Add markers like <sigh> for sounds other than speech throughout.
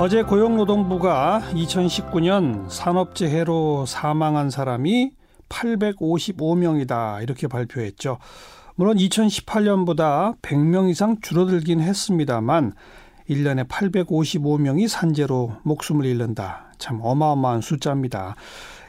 어제 고용노동부가 2019년 산업재해로 사망한 사람이 855명이다 이렇게 발표했죠. 물론 2018년보다 100명 이상 줄어들긴 했습니다만 1년에 855명이 산재로 목숨을 잃는다. 참 어마어마한 숫자입니다.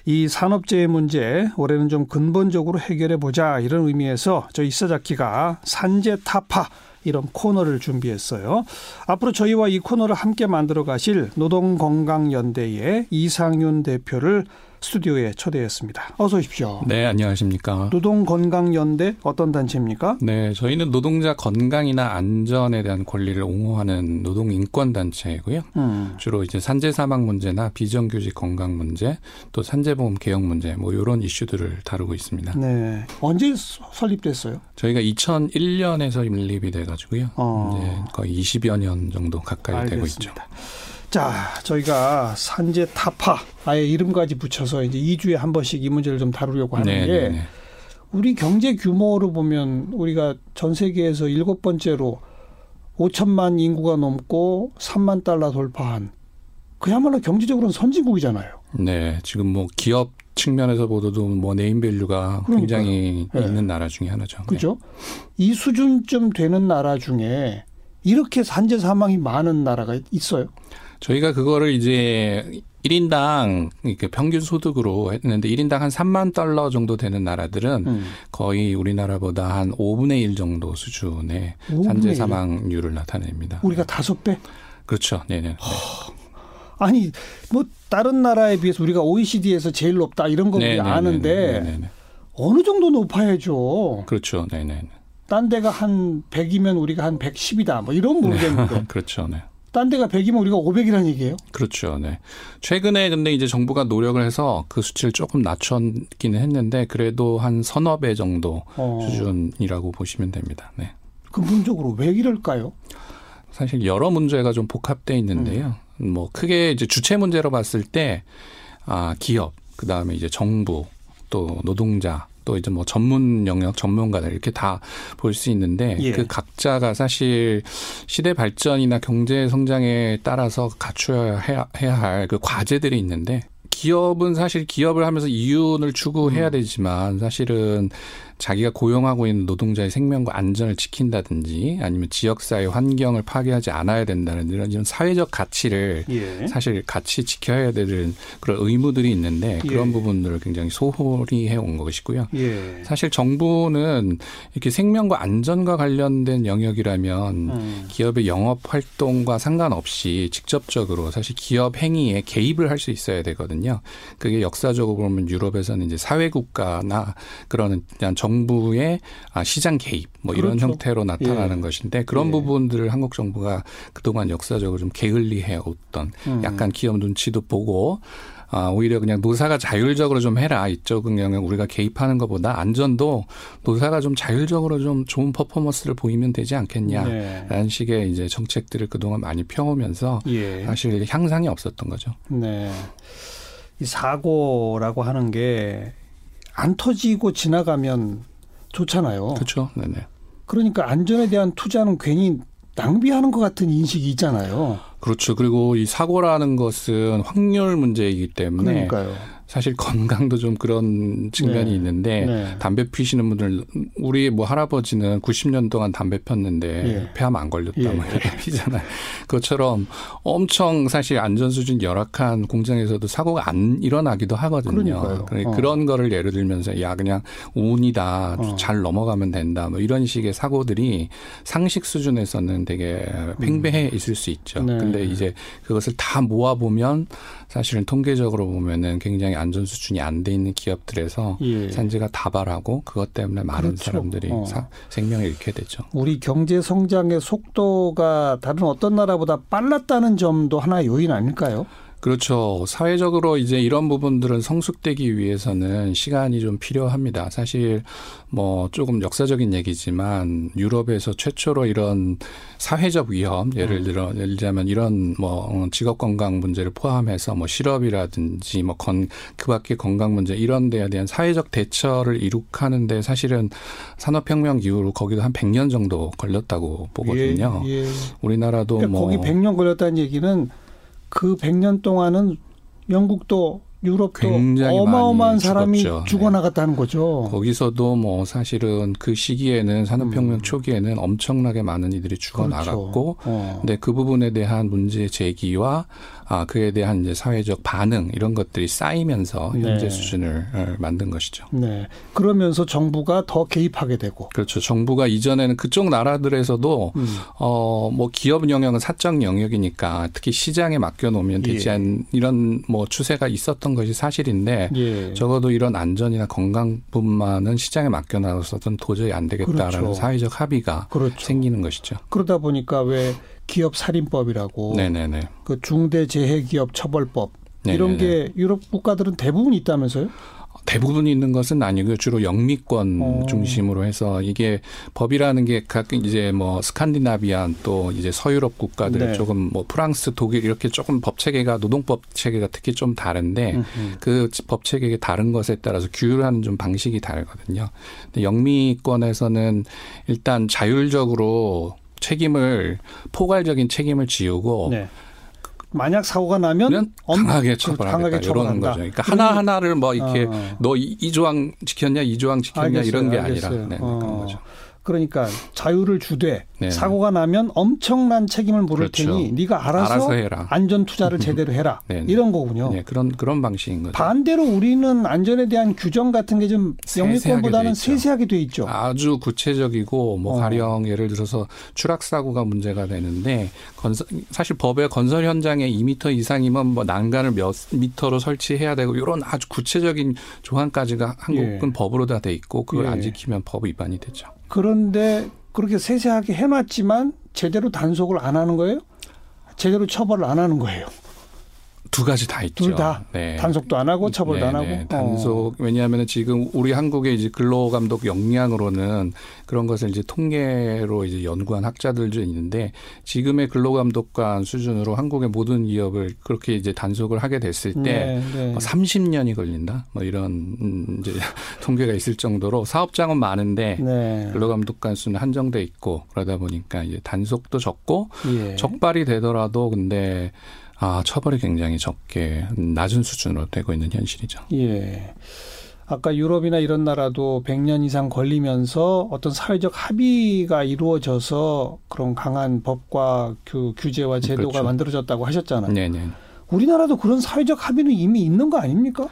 이 산업재해 문제 올해는 좀 근본적으로 해결해 보자 이런 의미에서 저 이사자키가 산재 타파 이런 코너를 준비했어요. 앞으로 저희와 이 코너를 함께 만들어 가실 노동건강연대의 이상윤 대표를 스튜디오에 초대했습니다. 어서 오십시오. 네, 안녕하십니까. 노동건강연대 어떤 단체입니까? 네, 저희는 노동자 건강이나 안전에 대한 권리를 옹호하는 노동인권단체이고요. 음. 주로 이제 산재 사망 문제나 비정규직 건강 문제, 또 산재보험 개혁 문제, 뭐 이런 이슈들을 다루고 있습니다. 네. 언제 설립됐어요? 저희가 2001년에서 설립이 돼가지고요. 어. 이제 거의 20여 년 정도 가까이 알겠습니다. 되고 있죠. 자, 저희가 산재 타파 아예 이름까지 붙여서 이제 2주에 한 번씩 이 문제를 좀 다루려고 하는 게 네, 네, 네. 우리 경제 규모로 보면 우리가 전 세계에서 일곱 번째로 5천만 인구가 넘고 3만 달러 돌파한 그야말로 경제적으로는 선진국이잖아요. 네, 지금 뭐 기업 측면에서 보더라도 뭐 네임밸류가 굉장히 네. 있는 나라 중에 하나죠. 그죠? 네. 이 수준쯤 되는 나라 중에 이렇게 산재 사망이 많은 나라가 있어요? 저희가 그거를 이제 1인당 이렇게 평균 소득으로 했는데 1인당 한 3만 달러 정도 되는 나라들은 음. 거의 우리나라보다 한 5분의 1 정도 수준의 산재 사망률을 나타냅니다. 우리가 다섯 배? 그렇죠. 네네. 네. 아니 뭐 다른 나라에 비해서 우리가 OECD에서 제일 높다 이런 거 우리 아는데 네네네. 어느 정도 높아야죠. 그렇죠. 네네. 딴 데가 한 100이면 우리가 한 110이다. 뭐 이런 모르겠는데. <laughs> 그렇죠. 네. 딴 데가 100이면 우리가 500이라는 얘기예요? 그렇죠. 네. 최근에 근데 이제 정부가 노력을 해서 그 수치를 조금 낮췄기는 했는데 그래도 한 서너 배 정도 어. 수준이라고 보시면 됩니다. 네. 근본적으로 왜 이럴까요? 사실 여러 문제가 좀 복합돼 있는데요. 음. 뭐 크게 이제 주체 문제로 봤을 때 아, 기업, 그다음에 이제 정부, 또 노동자 또 이제 뭐 전문 영역 전문가들 이렇게 다 볼 수 있는데 예. 그 각자가 사실 시대 발전이나 경제 성장에 따라서 갖춰야 해야, 해야 할 그 과제들이 있는데 기업은 사실 기업을 하면서 이윤을 추구해야 음. 되지만 사실은 자기가 고용하고 있는 노동자의 생명과 안전을 지킨다든지 아니면 지역사회 환경을 파괴하지 않아야 된다는 이런, 이런 사회적 가치를 예. 사실 같이 지켜야 되는 그런 의무들이 있는데 그런 예. 부분들을 굉장히 소홀히 해온 것이고요. 예. 사실 정부는 이렇게 생명과 안전과 관련된 영역이라면 음. 기업의 영업 활동과 상관없이 직접적으로 사실 기업 행위에 개입을 할 수 있어야 되거든요. 그게 역사적으로 보면 유럽에서는 이제 사회국가나 그런 정 정부의 아, 시장 개입 뭐 이런 그렇죠. 형태로 나타나는 예. 것인데 그런 예. 부분들을 한국 정부가 그동안 역사적으로 좀 게을리해 왔던 음. 약간 기업 눈치도 보고 아, 오히려 그냥 노사가 자율적으로 좀 해라. 이쪽은 그냥 우리가 개입하는 것보다 안전도 노사가 좀 자율적으로 좀 좋은 퍼포먼스를 보이면 되지 않겠냐라는 네. 식의 이제 정책들을 그동안 많이 펴오면서 예. 사실 향상이 없었던 거죠. 네. 이 사고라고 하는 게 안 터지고 지나가면 좋잖아요. 그렇죠. 네네. 그러니까 안전에 대한 투자는 괜히 낭비하는 것 같은 인식이 있잖아요. 그렇죠. 그리고 이 사고라는 것은 확률 문제이기 때문에 그러니까요. 사실 건강도 좀 그런 측면이 네. 있는데 네. 담배 피시는 분들 우리 뭐 할아버지는 90년 동안 담배 폈는데 예. 폐암 안 걸렸다 예. 뭐 이렇게 <laughs> 피잖아요. 그것처럼 엄청 사실 안전 수준 열악한 공장에서도 사고가 안 일어나기도 하거든요. 그러니까요. 어. 그런 거를 예를 들면서 야 그냥 운이다 어. 잘 넘어가면 된다 뭐 이런 식의 사고들이 상식 수준에서는 되게 팽배해 음. 있을 수 있죠. 네. 근데 이제 그것을 다 모아 보면 사실은 통계적으로 보면은 굉장히 안전 수준이 안 돼 있는 기업들에서 예. 산재가 다발하고 그것 때문에 많은 그렇죠. 사람들이 어. 사, 생명을 잃게 되죠. 우리 경제 성장의 속도가 다른 어떤 나라보다 빨랐다는 점도 하나의 요인 아닐까요? 그렇죠. 사회적으로 이제 이런 부분들은 성숙되기 위해서는 시간이 좀 필요합니다. 사실 뭐 조금 역사적인 얘기지만 유럽에서 최초로 이런 사회적 위험 예를 음. 들어 예를 들자면 이런 뭐 직업 건강 문제를 포함해서 뭐 실업이라든지 뭐 건 그밖에 건강 문제 이런 데에 대한 사회적 대처를 이룩하는데 사실은 산업혁명 이후로 거기도 한 100년 정도 걸렸다고 보거든요. 예, 예. 우리나라도 그러니까 뭐 거기 100년 걸렸다는 얘기는 그 100년 동안은 영국도 유럽도 어마어마한 사람이 죽었죠. 죽어나갔다는 거죠. 거기서도 뭐 사실은 그 시기에는 산업혁명 음. 초기에는 엄청나게 많은 이들이 죽어나갔고, 그렇죠. 어. 근데 그 부분에 대한 문제 제기와 아, 그에 대한 이제 사회적 반응 이런 것들이 쌓이면서 현재 네. 수준을 어, 만든 것이죠. 네. 그러면서 정부가 더 개입하게 되고. 그렇죠. 정부가 이전에는 그쪽 나라들에서도 음. 어뭐 기업 영역은 사적 영역이니까 특히 시장에 맡겨 놓으면 되지 예. 않 이런 뭐 추세가 있었던 것이 사실인데 예. 적어도 이런 안전이나 건강 부분만은 시장에 맡겨 놔서는 도저히 안 되겠다라는 그렇죠. 사회적 합의가 그렇죠. 생기는 것이죠. 그러다 보니까 왜 기업 살인법이라고 네네네. 그 중대재해기업 처벌법 네네네. 이런 게 유럽 국가들은 대부분 있다면서요? 대부분 있는 것은 아니고요. 주로 영미권 오. 어. 중심으로 해서 이게 법이라는 게 각 이제 뭐 스칸디나비안 또 이제 서유럽 국가들 네. 조금 뭐 프랑스, 독일 이렇게 조금 법 체계가 노동법 체계가 특히 좀 다른데. 그 법 체계가 다른 것에 따라서 규율하는 좀 방식이 다르거든요. 근데 영미권에서는 일단 자율적으로 책임을 포괄적인 책임을 지우고 네. 만약 사고가 나면 강하게 처벌하겠다 이러는 거죠. 그러니까 하나 하나를 뭐 이렇게 어. 너이 이 조항 지켰냐 이 조항 지켰냐 알겠어요, 이런 게. 아니라 네, 어. 그런 거죠. 그러니까 자유를 주되 네. 사고가 나면 엄청난 책임을 물을 그렇죠. 테니 네가 알아서, 알아서 해라. 안전 투자를 제대로 해라 <laughs> 네, 네. 이런 거군요. 네, 그런 그런 방식인 거죠. 반대로 우리는 안전에 대한 규정 같은 게 좀 영미권보다는 세세하게 돼 있죠. 아주 구체적이고 뭐 어. 가령 예를 들어서 추락 사고가 문제가 되는데 건설, 사실 법의 건설 현장에 2미터 이상이면 뭐 난간을 몇 미터로 설치해야 되고 이런 아주 구체적인 조항까지가 한국은 예. 법으로 다 돼 있고 그걸 예. 안 지키면 법 위반이 되죠. 그런데 그렇게 세세하게 해놨지만 제대로 단속을 안 하는 거예요? 제대로 처벌을 안 하는 거예요. 두 가지 다 있죠. 둘 다. 네. 단속도 안 하고 처벌도 네, 안 하고. 네. 단속 어. 왜냐하면 지금 우리 한국의 이제 근로 감독 역량으로는 그런 것을 이제 통계로 이제 연구한 학자들도 있는데 지금의 근로 감독관 수준으로 한국의 모든 기업을 그렇게 이제 단속을 하게 됐을 때 네, 네. 30년이 뭐 걸린다. 뭐 이런 음, 이제 <laughs> 통계가 있을 정도로 사업장은 많은데 네. 근로 감독관 수는 한정돼 있고 그러다 보니까 이제 단속도 적고 예. 적발이 되더라도 근데 아, 처벌이 굉장히 적게 낮은 수준으로 되고 있는 현실이죠. 예. 아까 유럽이나 이런 나라도 100년 이상 걸리면서 어떤 사회적 합의가 이루어져서 그런 강한 법과 그 규제와 제도가 그렇죠. 만들어졌다고 하셨잖아요. 네네. 우리나라도 그런 사회적 합의는 이미 있는 거 아닙니까?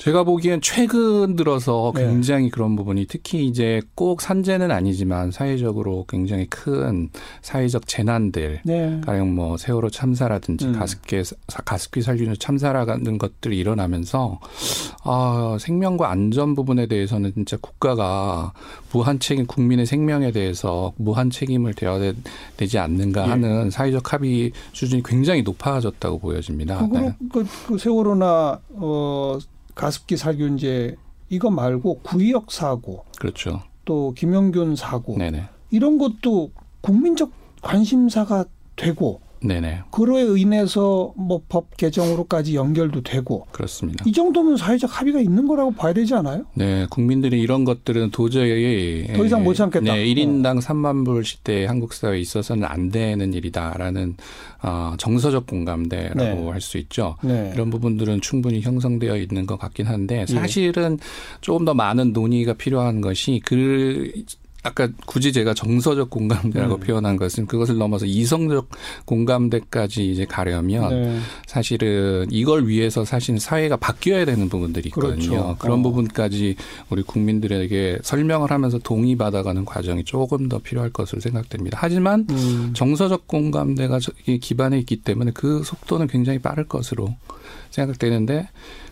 제가 보기엔 최근 들어서 네. 굉장히 네. 그런 부분이 특히 이제 꼭 산재는 아니지만 사회적으로 굉장히 큰 사회적 재난들, 네. 가령 뭐 세월호 참사라든지 음. 가습기 가습기 살균 참사라는 것들이 일어나면서 아 생명과 안전 부분에 대해서는 진짜 국가가 무한 책임 국민의 생명에 대해서 무한 책임을 져야 되지 않는가 예. 하는 예. 사회적 합의 수준이 굉장히 높아졌다고 보여집니다. 그, 네. 그, 그 세월호나 어. 가습기 살균제 이거 말고 구의역 사고, 그렇죠. 또 김영균 사고 네네. 이런 것도 국민적 관심사가 되고 네네. 그로 인해서 뭐 법 개정으로까지 연결도 되고 그렇습니다. 이 정도면 사회적 합의가 있는 거라고 봐야 되지 않아요? 네, 국민들이 이런 것들은 도저히 더 이상 못 참겠다. 네, 1인당 어. 3만 불 시대에 한국 사회에 있어서는 안 되는 일이다라는 어, 정서적 공감대라고 네. 할수 있죠. 네. 이런 부분들은 충분히 형성되어 있는 것 같긴 한데 예. 사실은 예. 조금 더 많은 논의가 필요한 것이 그 아까 굳이 제가 정서적 공감대라고 음. 표현한 것은 그것을 넘어서 이성적 공감대까지 이제 가려면 네. 사실은 이걸 위해서 사실 사회가 바뀌어야 되는 부분들이 있거든요. 그렇죠. 그런 어. 부분까지 우리 국민들에게 설명을 하면서 동의받아가는 과정이 조금 더 필요할 것으로 생각됩니다. 하지만 음. 정서적 공감대가 기반에 있기 때문에 그 속도는 굉장히 빠를 것으로 생각되는데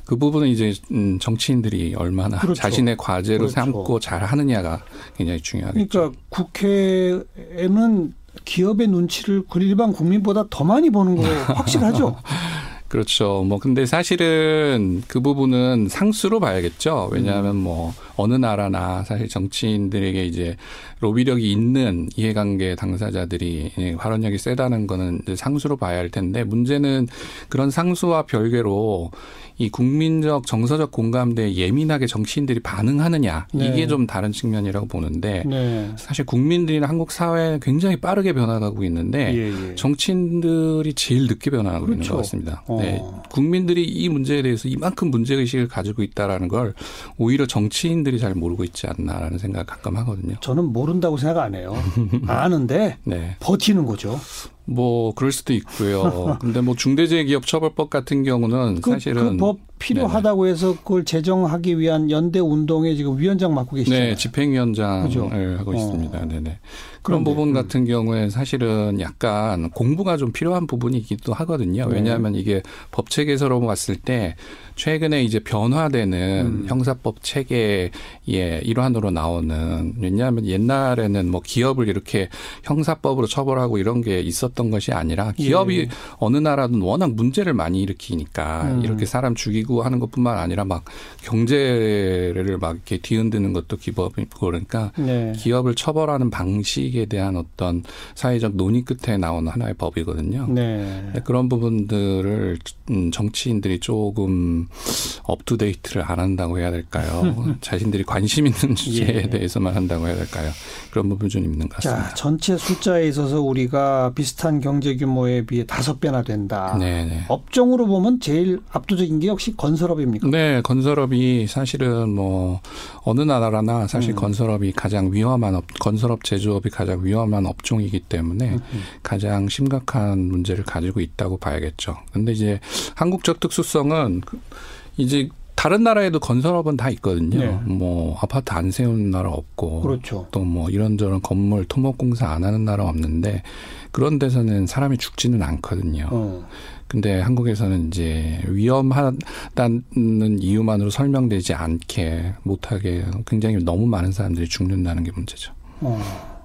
그 부분은 이제 음, 정치인들이 얼마나 그렇죠. 자신의 과제로 그렇죠. 삼고 잘 하느냐가 굉장히 중요하겠죠. 그러니까 국회에는 기업의 눈치를 그 일반 국민보다 더 많이 보는 거 <laughs> 확실하죠. <laughs> 그렇죠. 뭐 근데 사실은 그 부분은 상수로 봐야겠죠. 왜냐하면 뭐 어느 나라나 사실 정치인들에게 이제 로비력이 있는 이해관계 당사자들이 발언력이 세다는 거는 이제 상수로 봐야 할 텐데 문제는 그런 상수와 별개로 이 국민적 정서적 공감대에 예민하게 정치인들이 반응하느냐 네. 이게 좀 다른 측면이라고 보는데 네. 사실 국민들이나 한국 사회는 굉장히 빠르게 변화가고 있는데 예, 예. 정치인들이 제일 늦게 변화하고 그렇죠. 있는 것 같습니다. 어. 네. 국민들이 이 문제에 대해서 이만큼 문제 의식을 가지고 있다라는 걸 오히려 정치인들이 잘 모르고 있지 않나라는 생각 가끔 하거든요. 저는 모른다고 생각 안 해요. <laughs> 아는데 네. 버티는 거죠. 뭐 그럴 수도 있고요. 근데 뭐 중대재해기업 처벌법 같은 경우는 그, 사실은 그 법 필요하다고 네네. 해서 그걸 제정하기 위한 연대 운동에 지금 위원장 맡고 계시잖아요. 네, 집행위원장을 그죠? 하고 어. 있습니다. 네네. 그런 그런데, 부분 음. 같은 음. 경우에 사실은 약간 공부가 좀 필요한 부분이기도 하거든요. 네. 왜냐하면 이게 법 체계에서로 봤을 때 최근에 이제 변화되는 음. 형사법 체계의 일환으로 나오는 왜냐하면 옛날에는 뭐 기업을 이렇게 형사법으로 처벌하고 이런 게 있었던 것이 아니라 기업이 예. 어느 나라든 워낙 문제를 많이 일으키니까 음. 이렇게 사람 죽이고 하는 것뿐만 아니라 막 경제를 막 이렇게 뒤흔드는 것도 기업이고 그러니까 네. 기업을 처벌하는 방식에 대한 어떤 사회적 논의 끝에 나오는 하나의 법이거든요. 네. 그런 부분들을 음, 정치인들이 조금 up-to-date를 안 한다고 해야 될까요? <laughs> 자신들이 관심 있는 주제에 예. 대해서만 한다고 해야 될까요? 그런 부분 좀 있는 것 같습니다. 자, 전체 숫자에 있어서 우리가 비슷한 경제 규모에 비해 다섯 배나 된다. 네네. 네. 업종으로 보면 제일 압도적인 게 역시 건설업입니까? 네, 건설업이 사실은 뭐 어느 나라나 사실 음. 건설업이 가장 위험한 업, 건설업 제조업이 가장 위험한 업종이기 때문에 음. 가장 심각한 문제를 가지고 있다고 봐야겠죠. 근데 이제 한국적 특수성은 이제 다른 나라에도 건설업은 다 있거든요. 네. 뭐 아파트 안 세우는 나라 없고, 그렇죠. 또 뭐 이런저런 건물 토목 공사 안 하는 나라 없는데 그런 데서는 사람이 죽지는 않거든요. 어. 근데 한국에서는 이제 위험하다는 이유만으로 설명되지 않게 못하게 굉장히 너무 많은 사람들이 죽는다는 게 문제죠. 어.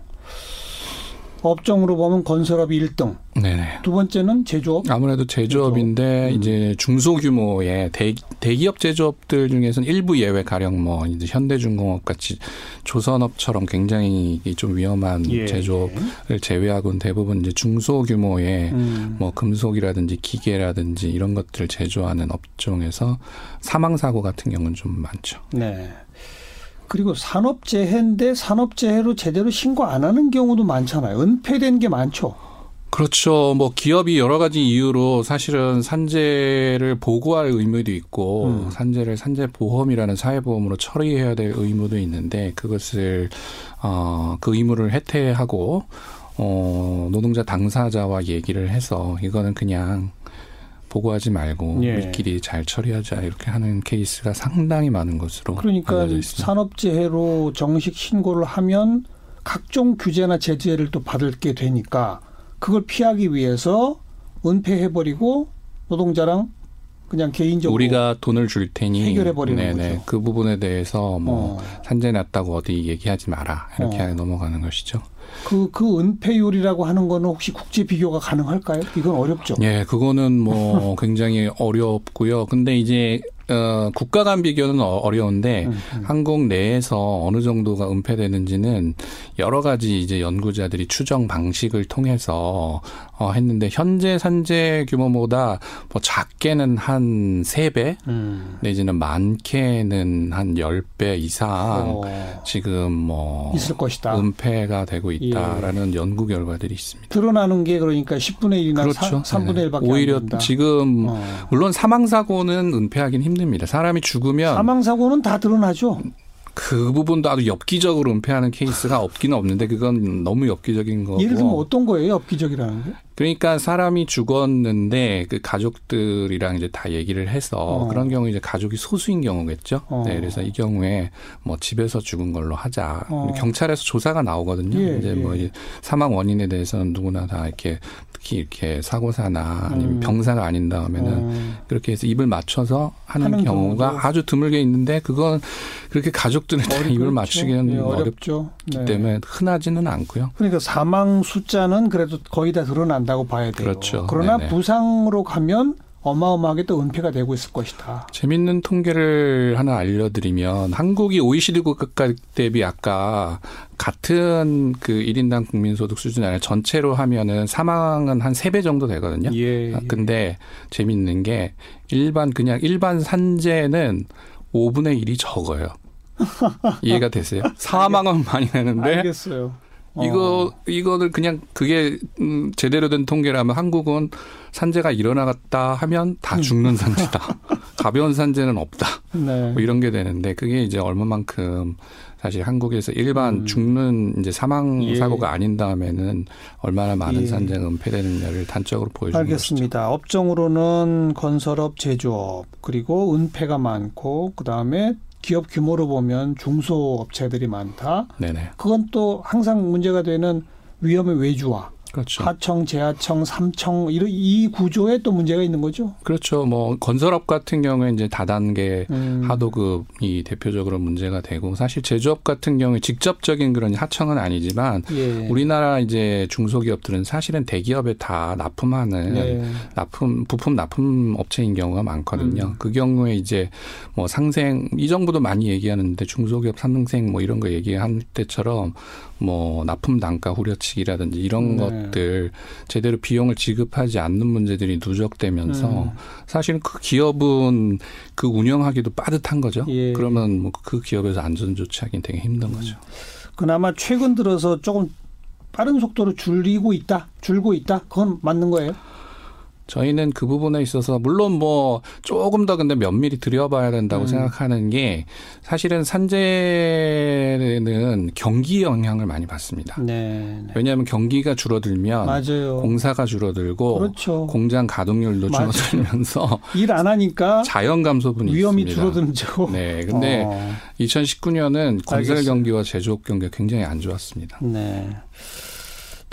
업종으로 보면 건설업이 1등. 네네. 두 번째는 제조업. 아무래도 제조업인데 제조업. 이제 음. 중소규모의 대, 대기업 제조업들 중에서는 일부 예외 가령 뭐 이제 현대중공업 같이 조선업처럼 굉장히 좀 위험한 예. 제조업을 제외하고는 대부분 이제 중소규모의 음. 뭐 금속이라든지 기계라든지 이런 것들을 제조하는 업종에서 사망 사고 같은 경우는 좀 많죠. 네. 그리고 산업재해인데 산업재해로 제대로 신고 안 하는 경우도 많잖아요. 은폐된 게 많죠. 그렇죠. 뭐 기업이 여러 가지 이유로 사실은 산재를 보고할 의무도 있고 음. 산재를 산재 보험이라는 사회보험으로 처리해야 될 의무도 있는데 그것을 어그 의무를 해태하고 어 노동자 당사자와 얘기를 해서 이거는 그냥 보고하지 말고 예. 우리끼리 잘 처리하자 이렇게 하는 케이스가 상당히 많은 것으로 그러니까 알려져 있습니다. 산업재해로 정식 신고를 하면 각종 규제나 제재를 또 받을 게 되니까 그걸 피하기 위해서 은폐해버리고 노동자랑 그냥 개인적으로 우리가 돈을 줄 테니 해결해 버리는 거죠. 그 부분에 대해서 뭐 어. 산재 났다고 어디 얘기하지 마라 이렇게 어. 넘어가는 것이죠. 그, 그 은폐율이라고 하는 거는 혹시 국제 비교가 가능할까요? 이건 어렵죠. 예, 그거는 뭐 <laughs> 굉장히 어렵고요. 근데 이제 어, 국가 간 비교는 어, 어려운데 음, 음. 한국 내에서 어느 정도가 은폐되는지는 여러 가지 이제 연구자들이 추정 방식을 통해서 어, 했는데 현재 산재 규모보다 뭐 작게는 한 세배 음. 내지는 많게는 한 열 배 이상 어. 지금 뭐 있을 것이다. 은폐가 되고 있다라는 예. 연구 결과들이 있습니다. 드러나는 게 그러니까 10분의 1이나 그렇죠. 3분의 1밖에 오히려 지금 어. 물론 사망 사고는 은폐하기는 힘 힘듭니다. 사람이 죽으면 사망 사고는 다 드러나죠. 그 부분도 아주 엽기적으로 은폐하는 케이스가 없기는 없는데 그건 너무 엽기적인 거고. 예를 들면 어떤 거예요? 엽기적이라는 게? 그러니까 사람이 죽었는데 그 가족들이랑 이제 다 얘기를 해서 어. 그런 경우 이제 가족이 소수인 경우겠죠. 어. 네, 그래서 이 경우에 뭐 집에서 죽은 걸로 하자. 어. 경찰에서 조사가 나오거든요. 예, 이제 뭐 예. 사망 원인에 대해서는 누구나 다 이렇게 특히 이렇게 사고사나 아니면 음. 병사가 아닌 다음에는 어. 그렇게 해서 입을 맞춰서 하는, 경우가 경우도. 아주 드물게 있는데 그건 그렇게 가족들은 다 입을 맞추기는 예, 어렵죠. 어렵기 네. 때문에 흔하지는 않고요. 그러니까 사망 숫자는 그래도 거의 다 드러난. 난다고 봐야 돼요. 그렇죠. 그러나 네네. 부상으로 가면 어마어마하게 또 은폐가 되고 있을 것이다. 재밌는 통계를 하나 알려드리면 한국이 OECD 국가 대비 아까 같은 그 1인당 국민소득 수준 아니라 전체로 하면은 사망은 한 세 배 정도 되거든요. 예, 예. 아, 근데 재밌는 게 일반 그냥 일반 산재는 5분의 1이 적어요. <laughs> 이해가 되세요? 사망은 많이 되는데 알겠어요. 이거 어. 이거를 그냥 그게 음, 제대로 된 통계라면 한국은 산재가 일어나갔다 하면 다 죽는 산재다. <laughs> 가벼운 산재는 없다. 네. 뭐 이런 게 되는데 그게 이제 얼마만큼 사실 한국에서 일반 음. 죽는 이제 사망 예. 사고가 아닌 다음에는 얼마나 많은 예. 산재가 은폐되느냐를 단적으로 보여주는 것이죠. 알겠습니다. 업종으로는 건설업, 제조업 그리고 은폐가 많고 그 다음에 기업 규모로 보면 중소업체들이 많다. 네네. 그건 또 항상 문제가 되는 위험의 외주화, 그렇죠. 하청, 재하청, 삼청 이런 이 구조에 또 문제가 있는 거죠. 그렇죠. 뭐 건설업 같은 경우에 이제 다단계 음. 하도급이 대표적으로 문제가 되고 사실 제조업 같은 경우에 직접적인 그런 하청은 아니지만 예. 우리나라 이제 중소기업들은 사실은 대기업에 다 납품하는 예. 납품 부품 납품 업체인 경우가 많거든요. 음. 그 경우에 이제 뭐 상생 이 정부도 많이 얘기하는데 중소기업 상생 뭐 이런 거 얘기할 때처럼 뭐 납품 단가 후려치기라든지 이런 네. 것들 제대로 비용을 지급하지 않는 문제들이 누적되면서 음. 사실 그 기업은 그 운영하기도 빠듯한 거죠. 예. 음. 그러면 뭐 그 기업에서 안전 조치하기는 되게 힘든 거죠. 그나마 최근 들어서 조금 빠른 속도로 줄이고 있다, 줄고 있다. 그건 맞는 거예요. 저희는 그 부분에 있어서 물론 뭐 조금 더 근데 면밀히 들여봐야 된다고 음. 생각하는 게 사실은 산재는 경기 영향을 많이 받습니다. 네, 네. 왜냐하면 경기가 줄어들면 맞아요. 공사가 줄어들고 그렇죠. 공장 가동률도 맞아요. 줄어들면서 <laughs> 일 안 하니까 자연 감소분이 위험이 있습니다. 줄어드는 죠 네, 근데 어, 2019년은 건설 알겠어요. 경기와 제조업 경기가 굉장히 안 좋았습니다. 네.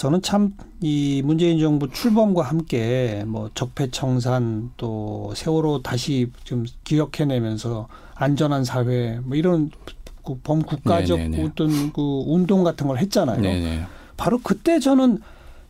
저는 참 이 문재인 정부 출범과 함께 뭐 적폐청산 또 세월호 다시 좀 기억해내면서 안전한 사회 뭐 이런 그 범국가적 네네네. 어떤 그 운동 같은 걸 했잖아요. 네네. 바로 그때 저는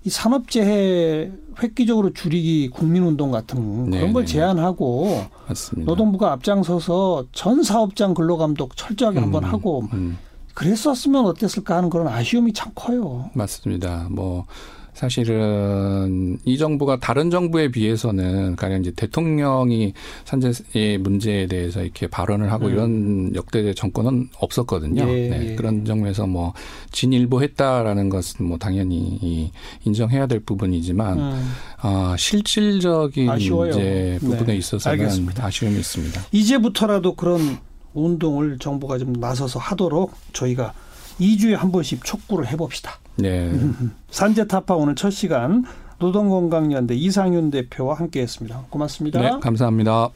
이 산업재해 획기적으로 줄이기 국민운동 같은 그런 걸. 제안하고 맞습니다. 노동부가 앞장서서 전 사업장 근로감독 철저하게 한번 음, 하고 음. 그랬었으면 어땠을까 하는 그런 아쉬움이 참 커요. 맞습니다. 뭐 사실은 이 정부가 다른 정부에 비해서는 가령 이제 대통령이 산재의 문제에 대해서 이렇게 발언을 하고 음. 이런 역대 정권은 없었거든요. 예, 네, 예. 그런 점에서 뭐 진일보했다라는 것은 뭐 당연히 이 인정해야 될 부분이지만 음. 아, 실질적인 아쉬워요. 이제 부분에 네, 있어서는 알겠습니다. 아쉬움이 있습니다. 이제부터라도 그런 운동을 정부가 좀 나서서 하도록 저희가 2주에 한 번씩 촉구를 해봅시다. 네. <laughs> 산재타파 오늘 첫 시간 노동건강연대 이상윤 대표와 함께했습니다. 고맙습니다. 네, 감사합니다.